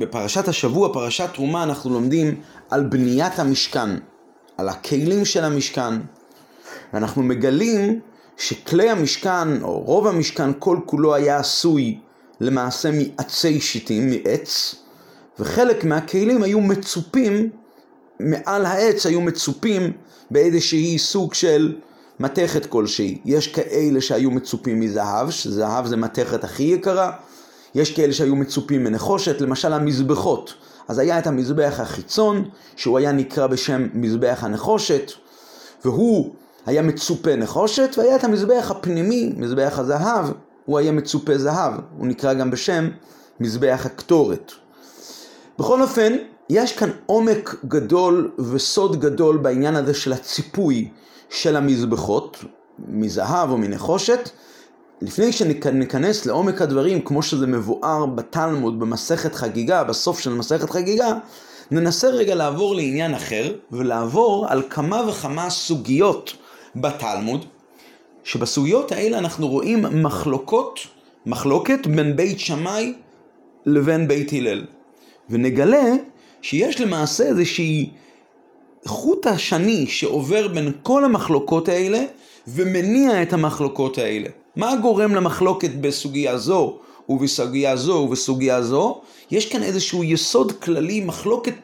בפרשת השבוע, פרשת תרומה, אנחנו לומדים על בניית המשכן, על הכלים של המשכן. ואנחנו מגלים שכלי המשכן, או רוב המשכן, כל כולו היה עשוי למעשה מעצי שיטים, מעץ, וחלק מהכלים היו מצופים, מעל העץ היו מצופים באיזשהי סוג של מתכת כלשהי. יש כאלה שהיו מצופים מזהב, שזהב זה מתכת הכי יקרה, יש כאלה שהיו מצופים מנחושת, למשל המזבחות. אז היה את המזבח החיצון, שהוא היה נקרא בשם מזבח הנחושת, והוא היה מצופה נחושת, והיה את המזבח הפנימי, מזבח הזהב, הוא היה מצופה זהב, הוא נקרא גם בשם מזבח הקטורת. בכל אופן, יש כאן עומק גדול וסוד גדול בעניין הזה של הציפוי של המזבחות, מזהב או מנחושת. לפני שניכנס לעומק הדברים, כמו שזה מבואר בתלמוד, במסכת חגיגה, בסוף של מסכת חגיגה, ננסה רגע לעבור לעניין אחר, ולעבור על כמה וכמה סוגיות בתלמוד, שבסוגיות האלה אנחנו רואים מחלוקות, מחלוקת בין בית שמאי לבין בית הלל. ונגלה שיש למעשה איזושהי חוט השני שעובר בין כל המחלוקות האלה ומניע את המחלוקות האלה. מה גורם למחלוקת בסוגיה זו ובסוגיה זו ובסוגיה זו? יש כאן איזשהו יסוד כללי, מחלוקת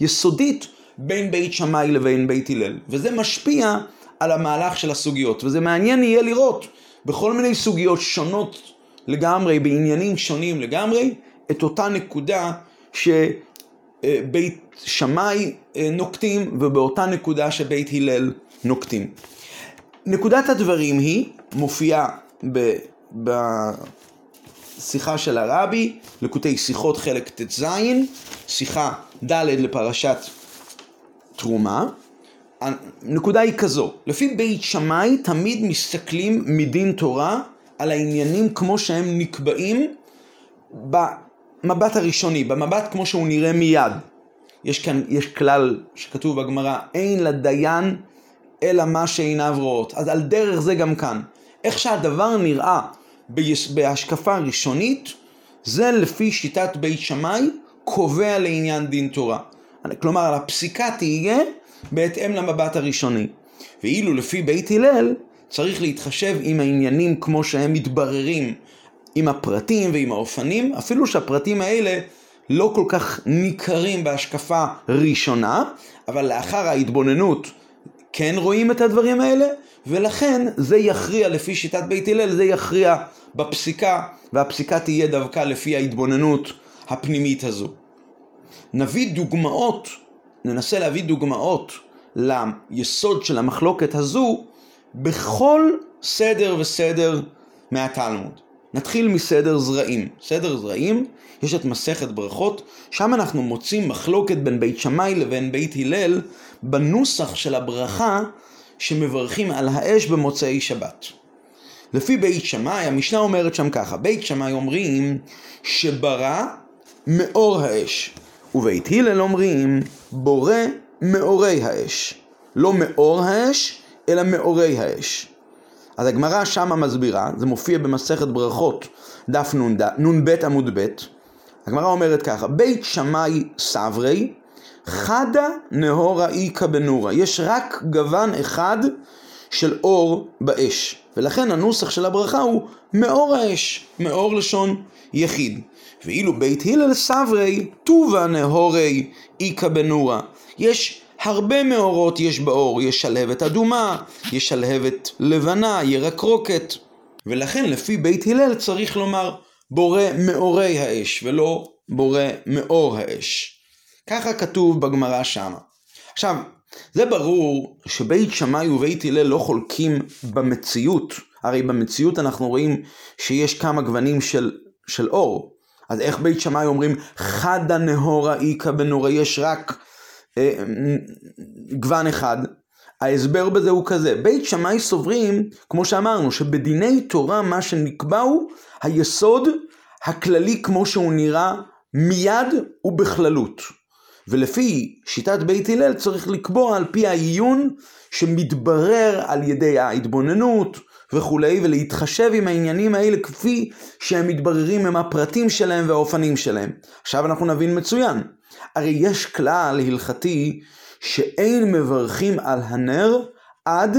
יסודית בין בית שמאי לבין בית הלל, וזה משפיע על המהלך של הסוגיות, וזה מעניין יהיה לראות בכל מיני סוגיות שונות לגמרי, בעניינים שונים לגמרי, את אותה נקודה שבית שמאי אה, נוקטים ובאותה נקודה שבית הלל נוקטים. נקודת הדברים היא, מופיעה בשיחה של הרבי, לקוטי שיחות חלק ט"ז, שיחה ד' לפרשת תרומה. הנקודה היא כזו, לפי בית שמאי תמיד מסתכלים מדין תורה על העניינים כמו שהם נקבעים במבט הראשוני, במבט כמו שהוא נראה מיד. יש כאן, יש כלל שכתוב בגמרא, אין לדיין אלא מה שעיניו רואות. אז על דרך זה גם כאן. איך שהדבר נראה בהשקפה ראשונית, זה לפי שיטת בית שמאי קובע לעניין דין תורה. כלומר, הפסיקה תהיה בהתאם למבט הראשוני. ואילו לפי בית הלל, צריך להתחשב עם העניינים כמו שהם מתבררים עם הפרטים ועם האופנים, אפילו שהפרטים האלה לא כל כך ניכרים בהשקפה ראשונה, אבל לאחר ההתבוננות כן רואים את הדברים האלה, ולכן זה יכריע לפי שיטת בית הלל, זה יכריע בפסיקה, והפסיקה תהיה דווקא לפי ההתבוננות הפנימית הזו. נביא דוגמאות, ננסה להביא דוגמאות ליסוד של המחלוקת הזו בכל סדר וסדר מהתלמוד. נתחיל מסדר זרעים. סדר זרעים, יש את מסכת ברכות, שם אנחנו מוצאים מחלוקת בין בית שמאי לבין בית הלל בנוסח של הברכה שמברכים על האש במוצאי שבת. לפי בית שמאי, המשנה אומרת שם ככה, בית שמאי אומרים שברא מאור האש, ובית הלל אומרים בורא מאורי האש. לא מאור האש, אלא מאורי האש. אז הגמרא שמה מסבירה, זה מופיע במסכת ברכות, דף נ"ב עמוד ב', הגמרא אומרת ככה, בית שמאי סברי, חדה נהורה איכא בנורה. יש רק גוון אחד של אור באש. ולכן הנוסח של הברכה הוא מאור האש, מאור לשון יחיד. ואילו בית הלל סברי, טובה נהורי איכא בנורה. יש הרבה מאורות יש באור, יש שלהבת אדומה, יש שלהבת לבנה, ירקרוקת. ולכן לפי בית הלל צריך לומר בורא מאורי האש, ולא בורא מאור האש. ככה כתוב בגמרא שמה. עכשיו, זה ברור שבית שמאי ובית הלל לא חולקים במציאות, הרי במציאות אנחנו רואים שיש כמה גוונים של, של אור. אז איך בית שמאי אומרים חדה נהורה איכא בנורה, יש רק אה, גוון אחד. ההסבר בזה הוא כזה, בית שמאי סוברים, כמו שאמרנו, שבדיני תורה מה שנקבע הוא היסוד הכללי כמו שהוא נראה מיד ובכללות. ולפי שיטת בית הלל צריך לקבוע על פי העיון שמתברר על ידי ההתבוננות וכולי, ולהתחשב עם העניינים האלה כפי שהם מתבררים עם הפרטים שלהם והאופנים שלהם. עכשיו אנחנו נבין מצוין. הרי יש כלל הלכתי שאין מברכים על הנר עד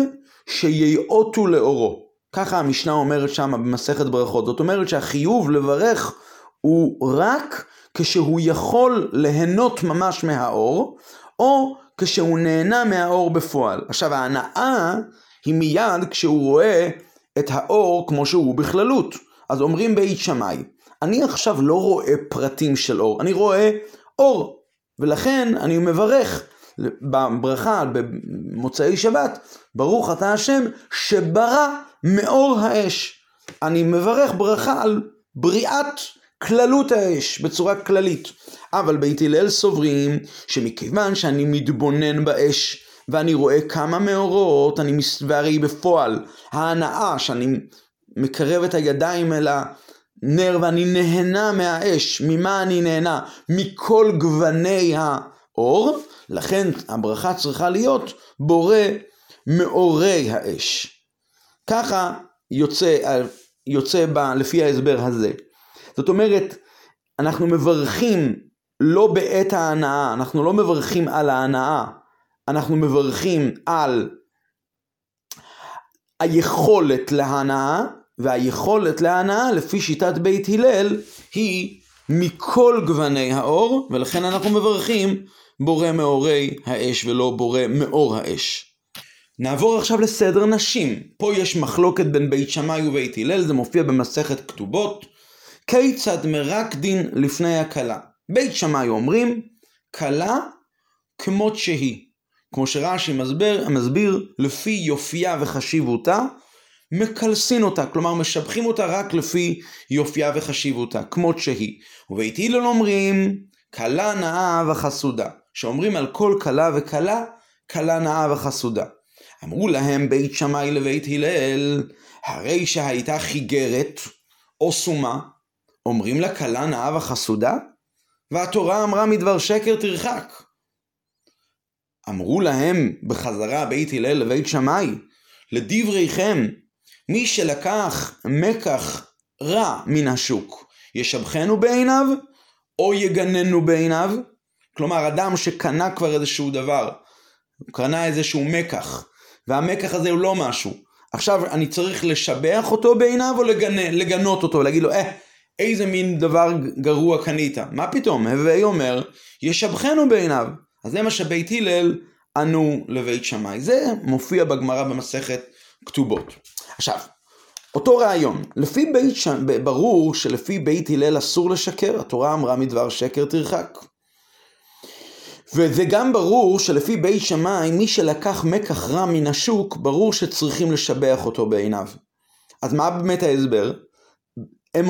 שיאותו לאורו. ככה המשנה אומרת שם במסכת ברכות. זאת אומרת שהחיוב לברך הוא רק כשהוא יכול ליהנות ממש מהאור, או כשהוא נהנה מהאור בפועל. עכשיו ההנאה היא מיד כשהוא רואה את האור כמו שהוא בכללות. אז אומרים בית שמאי, אני עכשיו לא רואה פרטים של אור, אני רואה אור, ולכן אני מברך בברכה במוצאי שבת, ברוך אתה השם שברא מאור האש. אני מברך ברכה על בריאת כללות האש בצורה כללית. אבל בית הלל סוברים שמכיוון שאני מתבונן באש ואני רואה כמה מאורות, אני מס... והרי בפועל ההנאה שאני מקרב את הידיים אל הנר ואני נהנה מהאש, ממה אני נהנה? מכל גווני האור, לכן הברכה צריכה להיות בורא מאורי האש. ככה יוצא, יוצא ב, לפי ההסבר הזה. זאת אומרת, אנחנו מברכים לא בעת ההנאה, אנחנו לא מברכים על ההנאה, אנחנו מברכים על היכולת להנאה, והיכולת להנאה לפי שיטת בית הלל היא מכל גווני האור, ולכן אנחנו מברכים בורא מאורי האש ולא בורא מאור האש. נעבור עכשיו לסדר נשים. פה יש מחלוקת בין בית שמאי ובית הלל, זה מופיע במסכת כתובות. כיצד מרק דין לפני הכלה? בית שמאי אומרים, כלה כמות שהיא. כמו שרש"י מסביר, מסביר, לפי יופייה וחשיבותה, מקלסין אותה, כלומר משבחים אותה רק לפי יופייה וחשיבותה, כמות שהיא. ובית הלל אומרים, כלה נאה וחסודה. שאומרים על כל כלה וכלה, כלה נאה וחסודה. אמרו להם בית שמאי לבית הלל, הרי שהייתה חיגרת או סומה, אומרים לה כלה נאה וחסודה? והתורה אמרה מדבר שקר תרחק. אמרו להם בחזרה בית הלל לבית שמאי, לדבריכם, מי שלקח מקח רע מן השוק, ישבחנו בעיניו או יגננו בעיניו? כלומר, אדם שקנה כבר איזשהו דבר, הוא קנה איזשהו מקח, והמקח הזה הוא לא משהו. עכשיו אני צריך לשבח אותו בעיניו או לגנה, לגנות אותו, להגיד לו, אה, איזה מין דבר גרוע קנית? מה פתאום? הווי אומר, ישבחנו בעיניו. אז זה מה שבית הלל ענו לבית שמאי. זה מופיע בגמרא במסכת כתובות. עכשיו, אותו רעיון, לפי בית שמאי, ברור שלפי בית הלל אסור לשקר, התורה אמרה מדבר שקר תרחק. וזה גם ברור שלפי בית שמאי, מי שלקח מקח רע מן השוק, ברור שצריכים לשבח אותו בעיניו. אז מה באמת ההסבר? הם,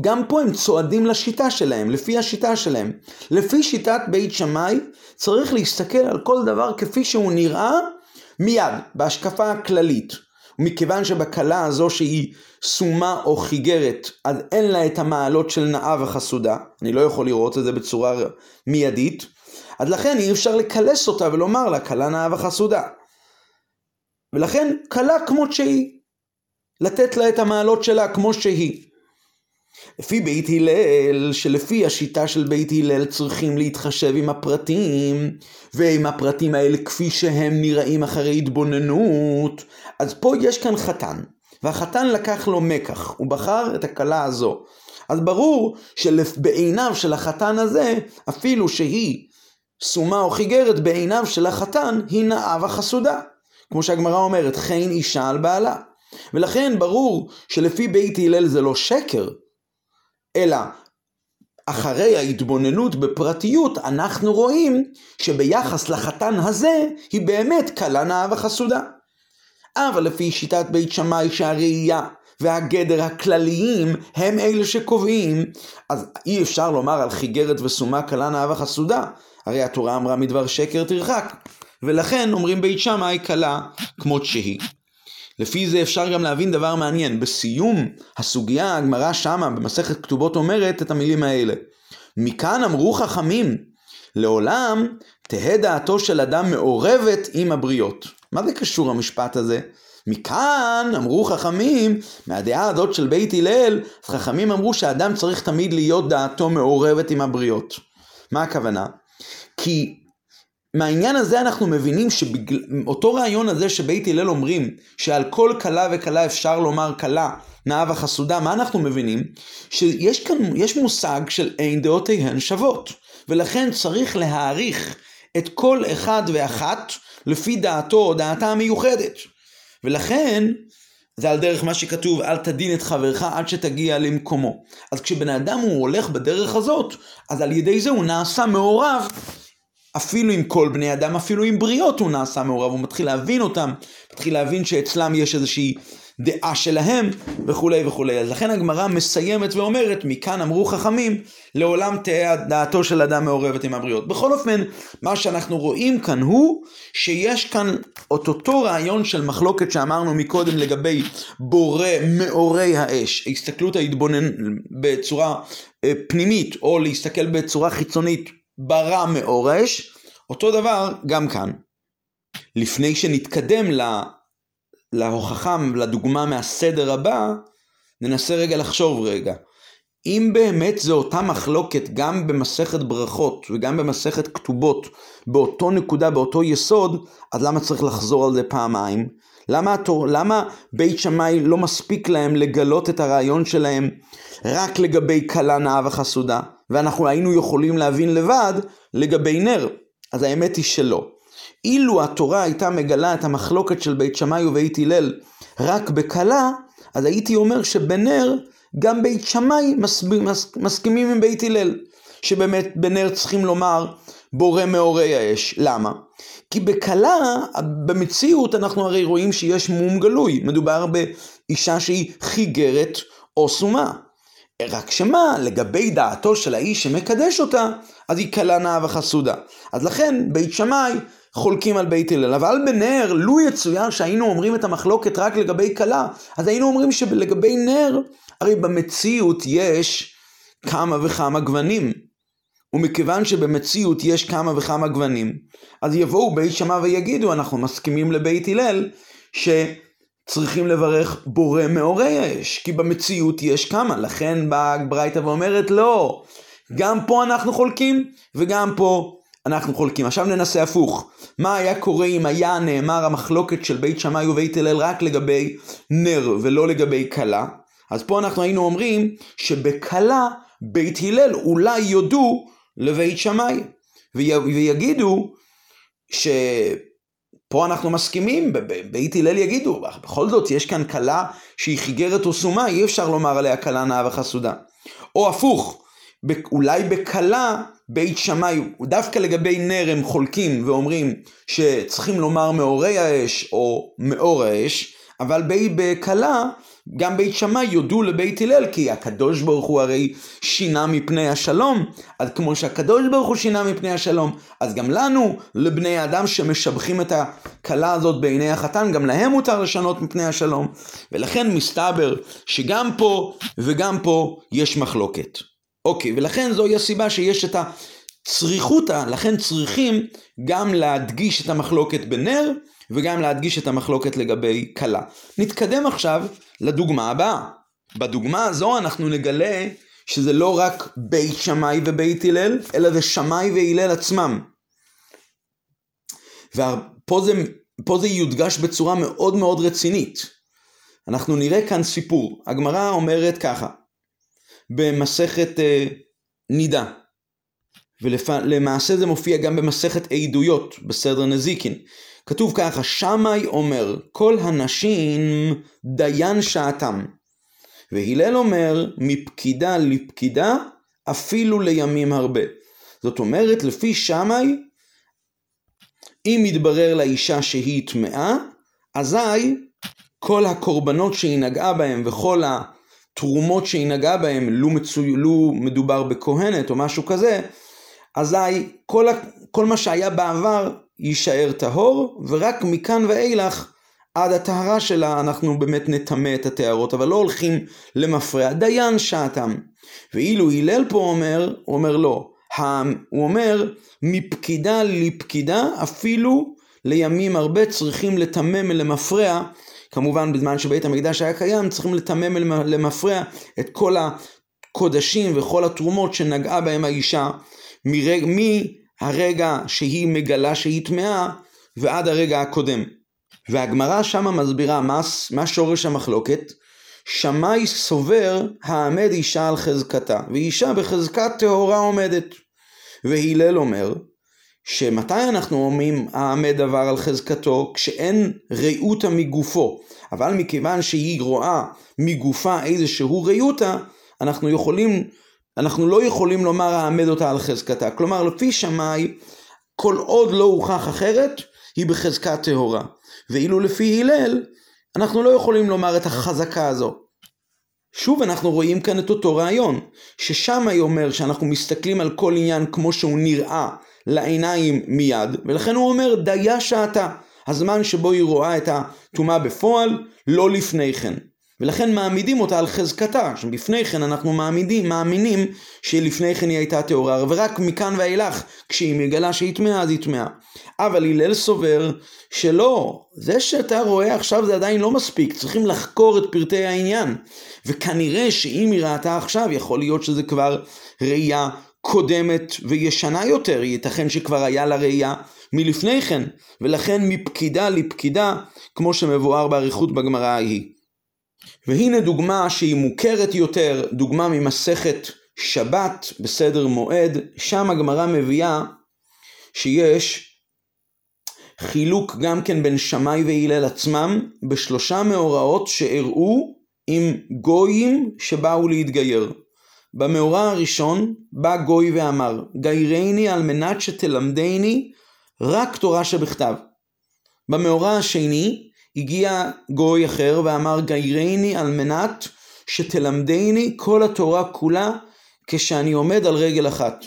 גם פה הם צועדים לשיטה שלהם, לפי השיטה שלהם. לפי שיטת בית שמאי, צריך להסתכל על כל דבר כפי שהוא נראה מיד, בהשקפה הכללית. מכיוון שבכלה הזו שהיא סומה או חיגרת, אז אין לה את המעלות של נאה וחסודה, אני לא יכול לראות את זה בצורה מיידית, אז לכן אי אפשר לקלס אותה ולומר לה כלה נאה וחסודה. ולכן כלה כמות שהיא. לתת לה את המעלות שלה כמו שהיא. לפי בית הלל, שלפי השיטה של בית הלל צריכים להתחשב עם הפרטים, ועם הפרטים האלה כפי שהם נראים אחרי התבוננות, אז פה יש כאן חתן, והחתן לקח לו מקח, הוא בחר את הכלה הזו. אז ברור שבעיניו של החתן הזה, אפילו שהיא סומה או חיגרת בעיניו של החתן היא נאה וחסודה. כמו שהגמרא אומרת, חן אישה על בעלה. ולכן ברור שלפי בית הלל זה לא שקר, אלא אחרי ההתבוננות בפרטיות אנחנו רואים שביחס לחתן הזה היא באמת קלה נאה וחסודה. אבל לפי שיטת בית שמאי שהראייה והגדר הכלליים הם אלה שקובעים, אז אי אפשר לומר על חיגרת וסומה קלה נאה וחסודה, הרי התורה אמרה מדבר שקר תרחק, ולכן אומרים בית שמאי קלה כמות שהיא. לפי זה אפשר גם להבין דבר מעניין. בסיום הסוגיה, הגמרא שמה במסכת כתובות אומרת את המילים האלה. מכאן אמרו חכמים, לעולם תהא דעתו של אדם מעורבת עם הבריות. מה זה קשור המשפט הזה? מכאן אמרו חכמים, מהדעה הזאת של בית הלל, חכמים אמרו שאדם צריך תמיד להיות דעתו מעורבת עם הבריות. מה הכוונה? כי מהעניין הזה אנחנו מבינים שאותו רעיון הזה שבית הלל אומרים שעל כל כלה וכלה אפשר לומר כלה נאה וחסודה, מה אנחנו מבינים? שיש כאן, יש מושג של אין דעותיהן שוות ולכן צריך להעריך את כל אחד ואחת לפי דעתו או דעתה המיוחדת ולכן זה על דרך מה שכתוב, אל תדין את חברך עד שתגיע למקומו. אז כשבן אדם הוא הולך בדרך הזאת, אז על ידי זה הוא נעשה מעורב אפילו עם כל בני אדם, אפילו עם בריות הוא נעשה מעורב, הוא מתחיל להבין אותם, מתחיל להבין שאצלם יש איזושהי דעה שלהם וכולי וכולי. אז לכן הגמרא מסיימת ואומרת, מכאן אמרו חכמים, לעולם תהא דעתו של אדם מעורבת עם הבריות. בכל אופן, מה שאנחנו רואים כאן הוא שיש כאן את אותו רעיון של מחלוקת שאמרנו מקודם לגבי בורא מאורי האש, הסתכלות ההתבונן בצורה אה, פנימית, או להסתכל בצורה חיצונית ברע מאור האש, אותו דבר גם כאן. לפני שנתקדם להוכחה, לדוגמה מהסדר הבא, ננסה רגע לחשוב רגע. אם באמת זו אותה מחלוקת גם במסכת ברכות וגם במסכת כתובות, באותו נקודה, באותו יסוד, אז למה צריך לחזור על זה פעמיים? למה, התור, למה בית שמאי לא מספיק להם לגלות את הרעיון שלהם רק לגבי כלה נאה וחסודה, ואנחנו היינו יכולים להבין לבד לגבי נר? אז האמת היא שלא. אילו התורה הייתה מגלה את המחלוקת של בית שמאי ובית הלל רק בכלה, אז הייתי אומר שבנר גם בית שמאי מס, מס, מסכימים עם בית הלל, שבאמת בנר צריכים לומר בורא מאורי האש. למה? כי בכלה, במציאות אנחנו הרי רואים שיש מום גלוי, מדובר באישה שהיא חיגרת או סומה. רק שמה, לגבי דעתו של האיש שמקדש אותה, אז היא כלה נאה וחסודה. אז לכן בית שמאי חולקים על בית הלל. אבל בנר, לו יצויר שהיינו אומרים את המחלוקת רק לגבי כלה, אז היינו אומרים שלגבי נר, הרי במציאות יש כמה וכמה גוונים. ומכיוון שבמציאות יש כמה וכמה גוונים, אז יבואו בית שמע ויגידו, אנחנו מסכימים לבית הלל, שצריכים לברך בורא מאורי האש, כי במציאות יש כמה, לכן באה ברייתא ואומרת, לא, גם פה אנחנו חולקים, וגם פה אנחנו חולקים. עכשיו ננסה הפוך. מה היה קורה אם היה נאמר המחלוקת של בית שמאי ובית הלל רק לגבי נר ולא לגבי כלה? אז פה אנחנו היינו אומרים שבכלה בית הלל אולי יודו לבית שמאי ויגידו שפה אנחנו מסכימים, בית הלל יגידו, בכל זאת יש כאן כלה שהיא חיגרת או סומה, אי אפשר לומר עליה כלה נאה וחסודה. או הפוך, אולי בכלה בית שמאי, דווקא לגבי נר הם חולקים ואומרים שצריכים לומר מאורי האש או מאור האש, אבל בכלה גם בית שמאי יודו לבית הלל, כי הקדוש ברוך הוא הרי שינה מפני השלום, אז כמו שהקדוש ברוך הוא שינה מפני השלום, אז גם לנו, לבני האדם שמשבחים את הכלה הזאת בעיני החתן, גם להם מותר לשנות מפני השלום. ולכן מסתבר שגם פה וגם פה יש מחלוקת. אוקיי, ולכן זוהי הסיבה שיש את הצריכותא, לכן צריכים גם להדגיש את המחלוקת בנר, וגם להדגיש את המחלוקת לגבי כלה. נתקדם עכשיו לדוגמה הבאה. בדוגמה הזו אנחנו נגלה שזה לא רק בית שמאי ובית הלל, אלא זה שמאי והלל עצמם. ופה זה, זה יודגש בצורה מאוד מאוד רצינית. אנחנו נראה כאן סיפור. הגמרא אומרת ככה, במסכת אה, נידה, ולמעשה זה מופיע גם במסכת עדויות בסדר נזיקין. כתוב ככה, שמאי אומר, כל הנשים דיין שעתם. והלל אומר, מפקידה לפקידה, אפילו לימים הרבה. זאת אומרת, לפי שמאי, אם יתברר לאישה שהיא טמאה, אזי כל הקורבנות שהיא נגעה בהם וכל התרומות שהיא נגעה בהם, לו, מצו... לו מדובר בכהנת או משהו כזה, אזי כל, ה... כל מה שהיה בעבר יישאר טהור, ורק מכאן ואילך עד הטהרה שלה אנחנו באמת נטמא את הטהרות, אבל לא הולכים למפרע. דיין שעתם. ואילו הלל פה אומר, הוא אומר לא. הוא אומר, מפקידה לפקידה, אפילו לימים הרבה צריכים לטמא למפרע, כמובן בזמן שבית המקדש היה קיים צריכים לטמם למפרע את כל הקודשים וכל התרומות שנגעה בהם האישה מרג... מהרגע שהיא מגלה שהיא טמאה ועד הרגע הקודם. והגמרא שמה מסבירה מה, מה שורש המחלוקת. שמאי סובר העמד אישה על חזקתה, ואישה בחזקת טהורה עומדת. והלל אומר שמתי אנחנו אומרים העמד דבר על חזקתו? כשאין ראותה מגופו. אבל מכיוון שהיא רואה מגופה איזשהו ראותה, אנחנו יכולים, אנחנו לא יכולים לומר העמד אותה על חזקתה. כלומר, לפי שמאי, כל עוד לא הוכח אחרת, היא בחזקת טהורה. ואילו לפי הלל, אנחנו לא יכולים לומר את החזקה הזו. שוב אנחנו רואים כאן את אותו רעיון, ששם היא אומר שאנחנו מסתכלים על כל עניין כמו שהוא נראה לעיניים מיד, ולכן הוא אומר דיה שעתה, הזמן שבו היא רואה את הטומאה בפועל, לא לפני כן. ולכן מעמידים אותה על חזקתה, שלפני כן אנחנו מעמידים, מאמינים שלפני כן היא הייתה טהורה, ורק מכאן ואילך, כשהיא מגלה שהיא טמאה, אז היא טמאה. אבל הלל סובר שלא, זה שאתה רואה עכשיו זה עדיין לא מספיק, צריכים לחקור את פרטי העניין. וכנראה שאם היא ראתה עכשיו, יכול להיות שזה כבר ראייה קודמת וישנה יותר, ייתכן שכבר היה לה ראייה מלפני כן, ולכן מפקידה לפקידה, כמו שמבואר באריכות בגמרא ההיא. והנה דוגמה שהיא מוכרת יותר, דוגמה ממסכת שבת בסדר מועד, שם הגמרא מביאה שיש חילוק גם כן בין שמאי והלל עצמם בשלושה מאורעות שאירעו עם גויים שבאו להתגייר. במאורע הראשון בא גוי ואמר, גיירני על מנת שתלמדני רק תורה שבכתב. במאורע השני הגיע גוי אחר ואמר גיירני על מנת שתלמדני כל התורה כולה כשאני עומד על רגל אחת.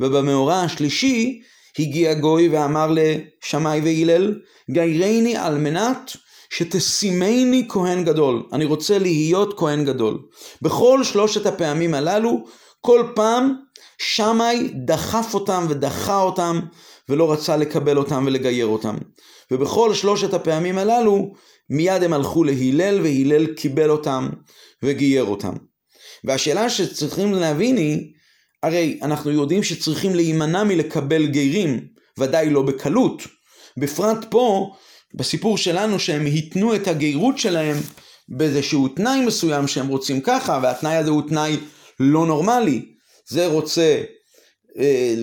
ובמאורע השלישי הגיע גוי ואמר לשמאי והלל גיירני על מנת שתשימני כהן גדול. אני רוצה להיות כהן גדול. בכל שלושת הפעמים הללו, כל פעם שמאי דחף אותם ודחה אותם ולא רצה לקבל אותם ולגייר אותם. ובכל שלושת הפעמים הללו מיד הם הלכו להלל והלל קיבל אותם וגייר אותם. והשאלה שצריכים להבין היא, הרי אנחנו יודעים שצריכים להימנע מלקבל גיירים, ודאי לא בקלות. בפרט פה, בסיפור שלנו, שהם התנו את הגיירות שלהם באיזשהו תנאי מסוים שהם רוצים ככה, והתנאי הזה הוא תנאי לא נורמלי. זה רוצה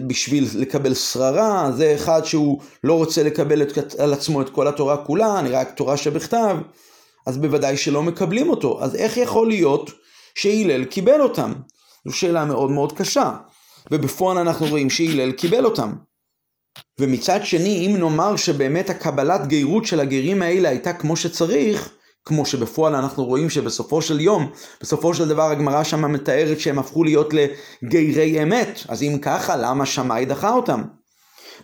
בשביל לקבל שררה, זה אחד שהוא לא רוצה לקבל את, על עצמו את כל התורה כולה, אני רק תורה שבכתב, אז בוודאי שלא מקבלים אותו. אז איך יכול להיות שהלל קיבל אותם? זו שאלה מאוד מאוד קשה. ובפועל אנחנו רואים שהלל קיבל אותם. ומצד שני, אם נאמר שבאמת הקבלת גירות של הגרים האלה הייתה כמו שצריך, כמו שבפועל אנחנו רואים שבסופו של יום, בסופו של דבר הגמרא שמה מתארת שהם הפכו להיות לגירי אמת. אז אם ככה, למה שמאי דחה אותם?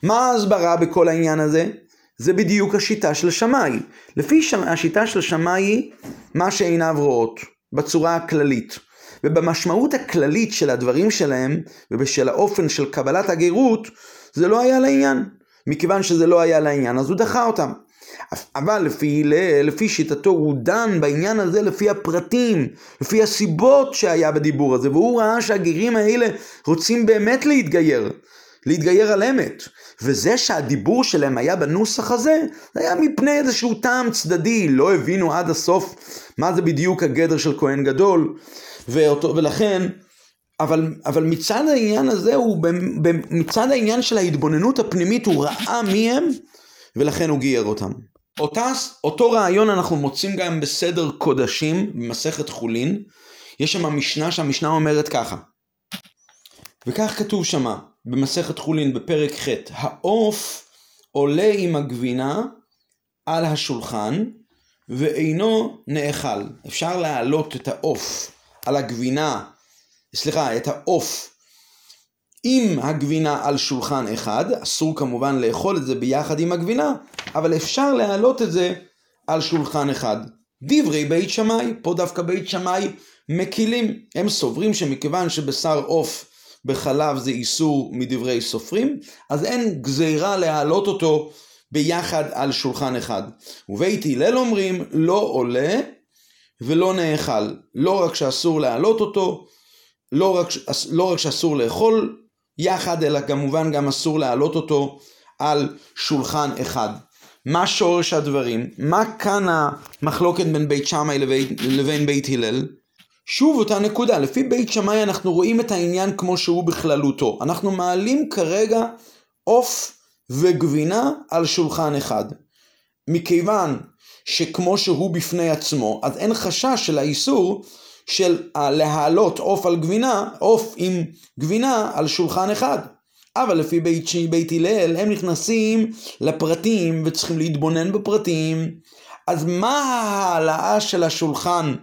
מה ההסברה בכל העניין הזה? זה בדיוק השיטה של שמאי. לפי ש... השיטה של שמאי מה שעיניו רואות, בצורה הכללית. ובמשמעות הכללית של הדברים שלהם, ובשל האופן של קבלת הגרות, זה לא היה לעניין. מכיוון שזה לא היה לעניין, אז הוא דחה אותם. אבל לפי, לפי שיטתו הוא דן בעניין הזה לפי הפרטים, לפי הסיבות שהיה בדיבור הזה, והוא ראה שהגרים האלה רוצים באמת להתגייר, להתגייר על אמת. וזה שהדיבור שלהם היה בנוסח הזה, זה היה מפני איזשהו טעם צדדי, לא הבינו עד הסוף מה זה בדיוק הגדר של כהן גדול, ואותו, ולכן, אבל, אבל מצד העניין הזה, הוא, מצד העניין של ההתבוננות הפנימית, הוא ראה מי הם, ולכן הוא גייר אותם. אותה, אותו רעיון אנחנו מוצאים גם בסדר קודשים, במסכת חולין. יש שם משנה שהמשנה אומרת ככה. וכך כתוב שמה, במסכת חולין בפרק ח', העוף עולה עם הגבינה על השולחן ואינו נאכל. אפשר להעלות את העוף על הגבינה, סליחה, את העוף עם הגבינה על שולחן אחד, אסור כמובן לאכול את זה ביחד עם הגבינה, אבל אפשר להעלות את זה על שולחן אחד. דברי בית שמאי, פה דווקא בית שמאי מקילים, הם סוברים שמכיוון שבשר עוף בחלב זה איסור מדברי סופרים, אז אין גזירה להעלות אותו ביחד על שולחן אחד. ובית הלל אומרים לא עולה ולא נאכל. לא רק שאסור להעלות אותו, לא רק, לא רק שאסור לאכול יחד, אלא כמובן גם אסור להעלות אותו על שולחן אחד. מה שורש הדברים? מה כאן המחלוקת בין בית שמאי לבין, לבין בית הלל? שוב אותה נקודה, לפי בית שמאי אנחנו רואים את העניין כמו שהוא בכללותו. אנחנו מעלים כרגע עוף וגבינה על שולחן אחד. מכיוון שכמו שהוא בפני עצמו, אז אין חשש של האיסור של להעלות עוף על גבינה, עוף עם גבינה על שולחן אחד. אבל לפי בית, בית הלל הם נכנסים לפרטים וצריכים להתבונן בפרטים. אז מה ההעלאה של השולחן,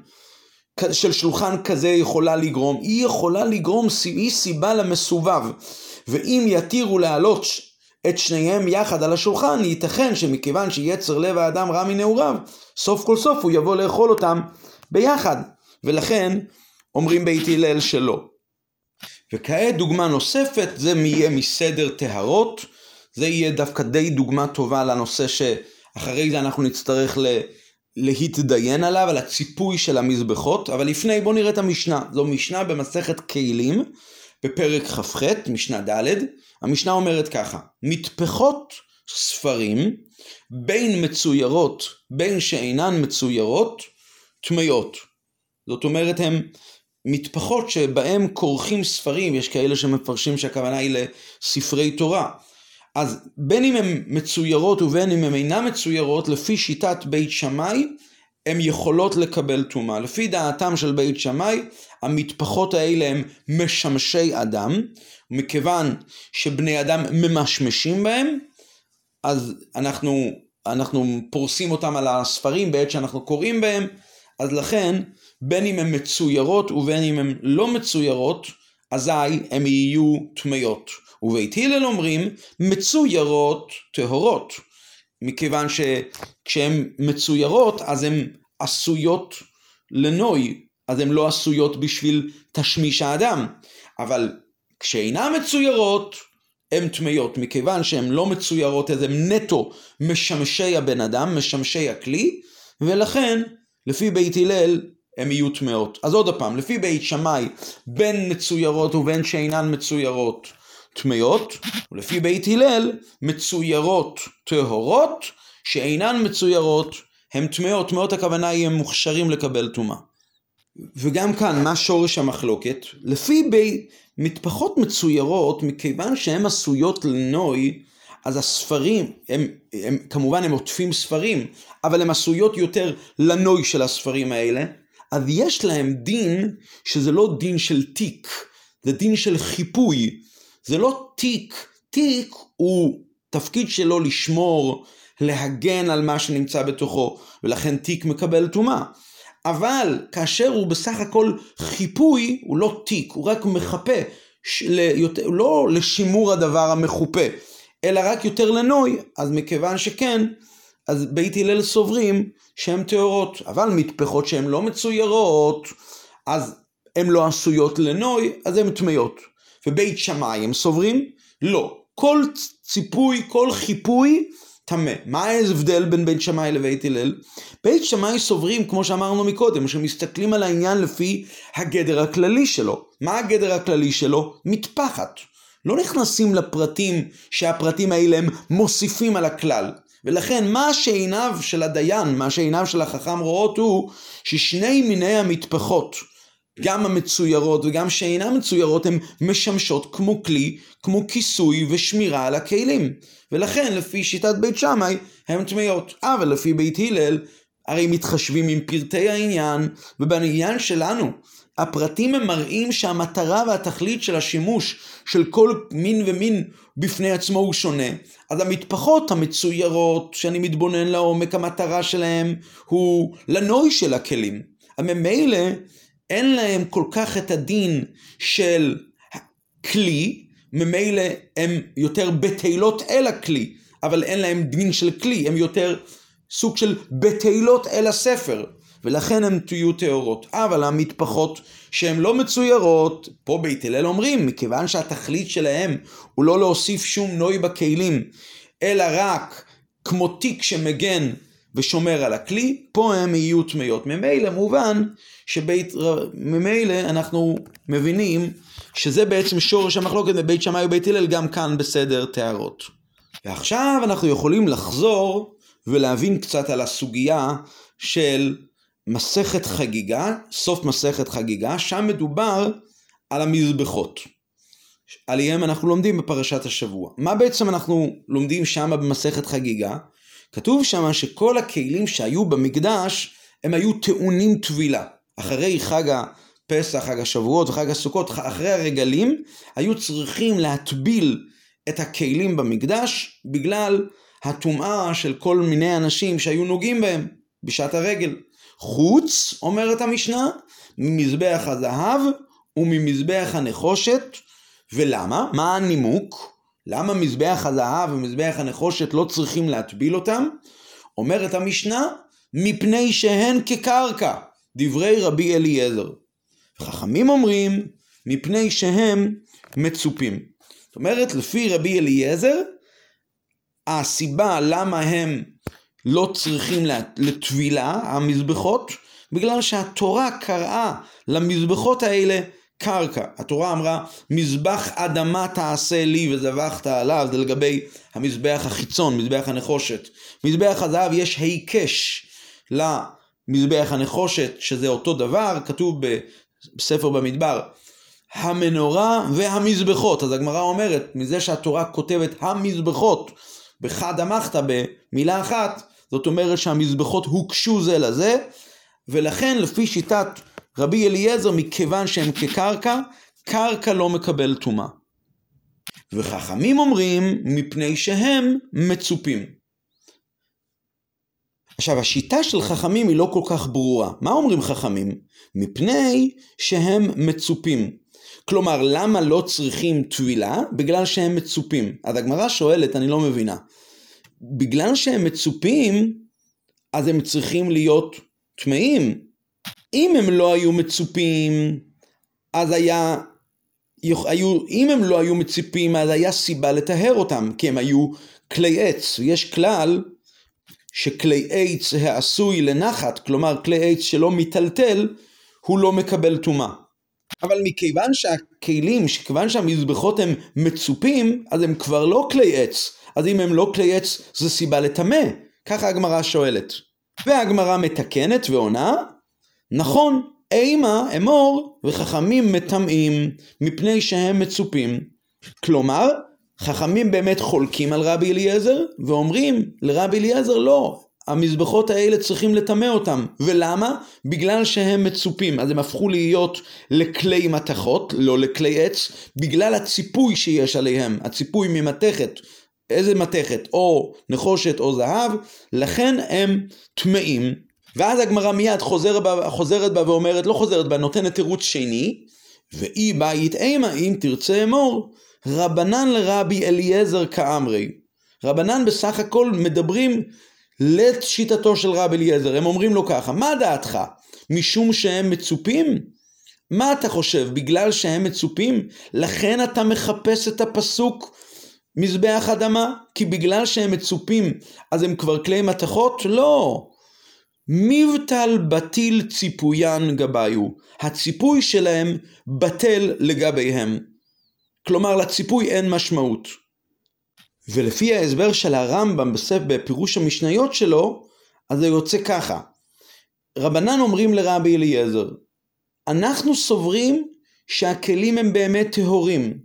של שולחן כזה יכולה לגרום? היא יכולה לגרום, היא סיבה למסובב. ואם יתירו להעלות את שניהם יחד על השולחן, ייתכן שמכיוון שיצר לב האדם רע מנעוריו, סוף כל סוף הוא יבוא לאכול אותם ביחד. ולכן אומרים בית הלל שלא. וכעת דוגמה נוספת, זה יהיה מסדר טהרות, זה יהיה דווקא די דוגמה טובה לנושא שאחרי זה אנחנו נצטרך ל... להתדיין עליו, על הציפוי של המזבחות, אבל לפני בואו נראה את המשנה. זו משנה במסכת כלים, בפרק כ"ח, משנה ד', המשנה אומרת ככה, מטפחות ספרים בין מצוירות, בין שאינן מצוירות, טמאות. זאת אומרת, הם מטפחות שבהם כורכים ספרים, יש כאלה שמפרשים שהכוונה היא לספרי תורה. אז בין אם הן מצוירות ובין אם הן אינן מצוירות, לפי שיטת בית שמאי, הן יכולות לקבל טומאה. לפי דעתם של בית שמאי, המטפחות האלה הן משמשי אדם, מכיוון שבני אדם ממשמשים בהם, אז אנחנו, אנחנו פורסים אותם על הספרים בעת שאנחנו קוראים בהם, אז לכן בין אם הן מצוירות ובין אם הן לא מצוירות, אזי הן יהיו טמאות. ובית הלל אומרים מצוירות טהורות, מכיוון שכשהן מצוירות אז הן עשויות לנוי, אז הן לא עשויות בשביל תשמיש האדם, אבל כשאינן מצוירות הן טמאות, מכיוון שהן לא מצוירות אז הן נטו משמשי הבן אדם, משמשי הכלי, ולכן לפי בית הלל הם יהיו טמאות. אז עוד פעם, לפי בית שמאי, בין מצוירות ובין שאינן מצוירות טמאות, ולפי בית הלל, מצוירות טהורות, שאינן מצוירות הן טמאות. טמאות הכוונה היא הם מוכשרים לקבל טומאה. וגם כאן, מה שורש המחלוקת? לפי בי... מטפחות מצוירות, מכיוון שהן עשויות לנוי, אז הספרים, הם, הם כמובן הם עוטפים ספרים, אבל הן עשויות יותר לנוי של הספרים האלה, אז יש להם דין שזה לא דין של תיק, זה דין של חיפוי. זה לא תיק, תיק הוא תפקיד שלו לשמור, להגן על מה שנמצא בתוכו, ולכן תיק מקבל טומאה. אבל כאשר הוא בסך הכל חיפוי, הוא לא תיק, הוא רק מחפה, ליותר, לא לשימור הדבר המחופה, אלא רק יותר לנוי, אז מכיוון שכן, אז בית הלל סוברים שהן טהורות, אבל מטפחות שהן לא מצוירות, אז הן לא עשויות לנוי, אז הן טמאות. ובית שמאי הם סוברים? לא. כל ציפוי, כל חיפוי, טמא. מה ההבדל בין בית שמאי לבית הלל? בית שמאי סוברים, כמו שאמרנו מקודם, שמסתכלים על העניין לפי הגדר הכללי שלו. מה הגדר הכללי שלו? מטפחת. לא נכנסים לפרטים שהפרטים האלה הם מוסיפים על הכלל. ולכן מה שעיניו של הדיין, מה שעיניו של החכם רואות הוא ששני מיני המטפחות, גם המצוירות וגם שאינן מצוירות, הן משמשות כמו כלי, כמו כיסוי ושמירה על הכלים. ולכן לפי שיטת בית שמאי הן טמאות. אבל לפי בית הלל הרי מתחשבים עם פרטי העניין, ובעניין שלנו הפרטים הם מראים שהמטרה והתכלית של השימוש של כל מין ומין בפני עצמו הוא שונה. אז המטפחות המצוירות, שאני מתבונן לעומק, המטרה שלהם הוא לנוי של הכלים. ממילא אין להם כל כך את הדין של כלי, ממילא הם יותר בטלות אל הכלי, אבל אין להם דין של כלי, הם יותר סוג של בטלות אל הספר. ולכן הן תהיו טהורות. אבל המטפחות שהן לא מצוירות, פה בית הלל אומרים, מכיוון שהתכלית שלהם הוא לא להוסיף שום נוי בכלים, אלא רק כמו תיק שמגן ושומר על הכלי, פה הם יהיו טמאות. ממילא מובן שבית, ממילא אנחנו מבינים שזה בעצם שורש המחלוקת בבית שמאי ובית הלל גם כאן בסדר טהרות. ועכשיו אנחנו יכולים לחזור ולהבין קצת על הסוגיה של מסכת חגיגה, סוף מסכת חגיגה, שם מדובר על המזבחות. עליהם אנחנו לומדים בפרשת השבוע. מה בעצם אנחנו לומדים שם במסכת חגיגה? כתוב שם שכל הכלים שהיו במקדש הם היו טעונים טבילה. אחרי חג הפסח, חג השבועות וחג הסוכות, אחרי הרגלים, היו צריכים להטביל את הכלים במקדש בגלל הטומאה של כל מיני אנשים שהיו נוגעים בהם בשעת הרגל. חוץ, אומרת המשנה, ממזבח הזהב וממזבח הנחושת. ולמה? מה הנימוק? למה מזבח הזהב ומזבח הנחושת לא צריכים להטביל אותם? אומרת המשנה, מפני שהן כקרקע, דברי רבי אליעזר. חכמים אומרים, מפני שהם מצופים. זאת אומרת, לפי רבי אליעזר, הסיבה למה הם לא צריכים לטבילה, המזבחות, בגלל שהתורה קראה למזבחות האלה קרקע. התורה אמרה, מזבח אדמה תעשה לי וזבחת עליו, זה לגבי המזבח החיצון, מזבח הנחושת. מזבח הזהב יש היקש למזבח הנחושת, שזה אותו דבר, כתוב בספר במדבר, המנורה והמזבחות. אז הגמרא אומרת, מזה שהתורה כותבת המזבחות, בחד אמחת במילה אחת, זאת אומרת שהמזבחות הוקשו זה לזה, ולכן לפי שיטת רבי אליעזר, מכיוון שהם כקרקע, קרקע לא מקבל טומאה. וחכמים אומרים, מפני שהם מצופים. עכשיו, השיטה של חכמים היא לא כל כך ברורה. מה אומרים חכמים? מפני שהם מצופים. כלומר, למה לא צריכים טבילה? בגלל שהם מצופים. אז הגמרא שואלת, אני לא מבינה. בגלל שהם מצופים, אז הם צריכים להיות טמאים. אם הם לא היו מצופים, אז היה, היו, אם הם לא היו מצופים, אז היה סיבה לטהר אותם, כי הם היו כלי עץ. יש כלל שכלי עץ העשוי לנחת, כלומר כלי עץ שלא מיטלטל, הוא לא מקבל טומאה. אבל מכיוון שהכלים, כיוון שהמזבחות הם מצופים, אז הם כבר לא כלי עץ. אז אם הם לא כלי עץ, זו סיבה לטמא. ככה הגמרא שואלת. והגמרא מתקנת ועונה, נכון, אימה אמור וחכמים מטמאים מפני שהם מצופים. כלומר, חכמים באמת חולקים על רבי אליעזר ואומרים לרבי אליעזר לא, המזבחות האלה צריכים לטמא אותם. ולמה? בגלל שהם מצופים. אז הם הפכו להיות לכלי מתכות, לא לכלי עץ, בגלל הציפוי שיש עליהם, הציפוי ממתכת. איזה מתכת? או נחושת או זהב, לכן הם טמאים. ואז הגמרא מיד חוזר בה, חוזרת בה ואומרת, לא חוזרת בה, נותנת תירוץ שני, ואי בית אימה אם תרצה אמור, רבנן לרבי אליעזר כאמרי. רבנן בסך הכל מדברים לשיטתו של רבי אליעזר, הם אומרים לו ככה, מה דעתך? משום שהם מצופים? מה אתה חושב, בגלל שהם מצופים? לכן אתה מחפש את הפסוק מזבח אדמה? כי בגלל שהם מצופים אז הם כבר כלי מתכות? לא. מבטל בטיל ציפוין גביו. הציפוי שלהם בטל לגביהם. כלומר לציפוי אין משמעות. ולפי ההסבר של הרמב"ם בפירוש המשניות שלו, אז זה יוצא ככה. רבנן אומרים לרבי אליעזר, אנחנו סוברים שהכלים הם באמת טהורים,